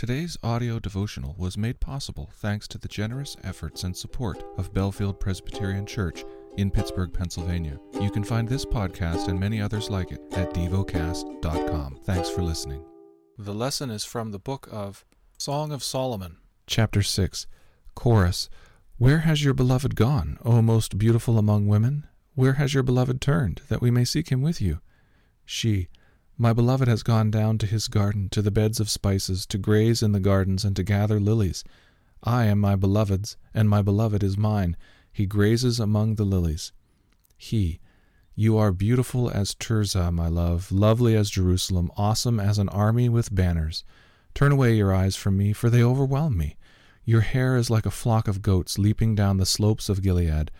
Today's audio devotional was made possible thanks to the generous efforts and support of Bellefield Presbyterian Church in Pittsburgh, Pennsylvania. You can find this podcast and many others like it at devocast.com. Thanks for listening. The lesson is from the book of Song of Solomon, chapter 6, chorus. Where has your beloved gone, O most beautiful among women? Where has your beloved turned, that we may seek him with you? She, my beloved has gone down to his garden, to the beds of spices, to graze in the gardens, and to gather lilies. I am my beloved's, and my beloved is mine. He grazes among the lilies. He, you are beautiful as Tirzah, my love, lovely as Jerusalem, awesome as an army with banners. Turn away your eyes from me, for they overwhelm me. Your hair is like a flock of goats leaping down the slopes of Gilead.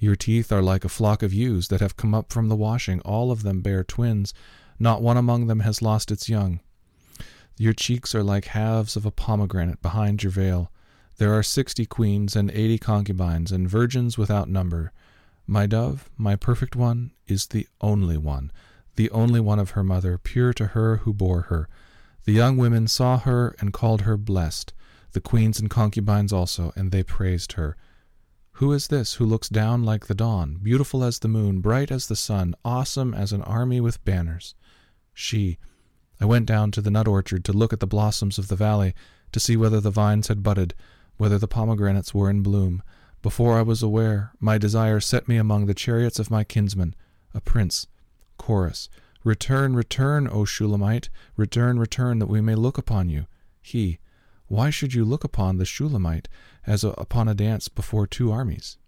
Your teeth are like a flock of ewes that have come up from the washing. All of them bear twins. Not one among them has lost its young. Your cheeks are like halves of a pomegranate behind your veil. There are sixty queens and eighty concubines, and virgins without number. My dove, my perfect one, is the only one, the only one of her mother, pure to her who bore her. The young women saw her and called her blessed, the queens and concubines also, and they praised her. Who is this who looks down like the dawn, beautiful as the moon, bright as the sun, awesome as an army with banners? She, I went down to the nut orchard to look at the blossoms of the valley, to see whether the vines had budded, whether the pomegranates were in bloom. Before I was aware, my desire set me among the chariots of my kinsman, a prince. Chorus. Return, return, O Shulamite, return, return, that we may look upon you. He, why should you look upon the Shulamite as a, upon a dance before two armies?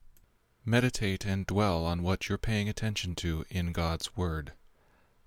Meditate and dwell on what you're paying attention to in God's Word.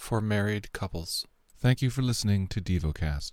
for married couples. Thank you for listening to DevoCast.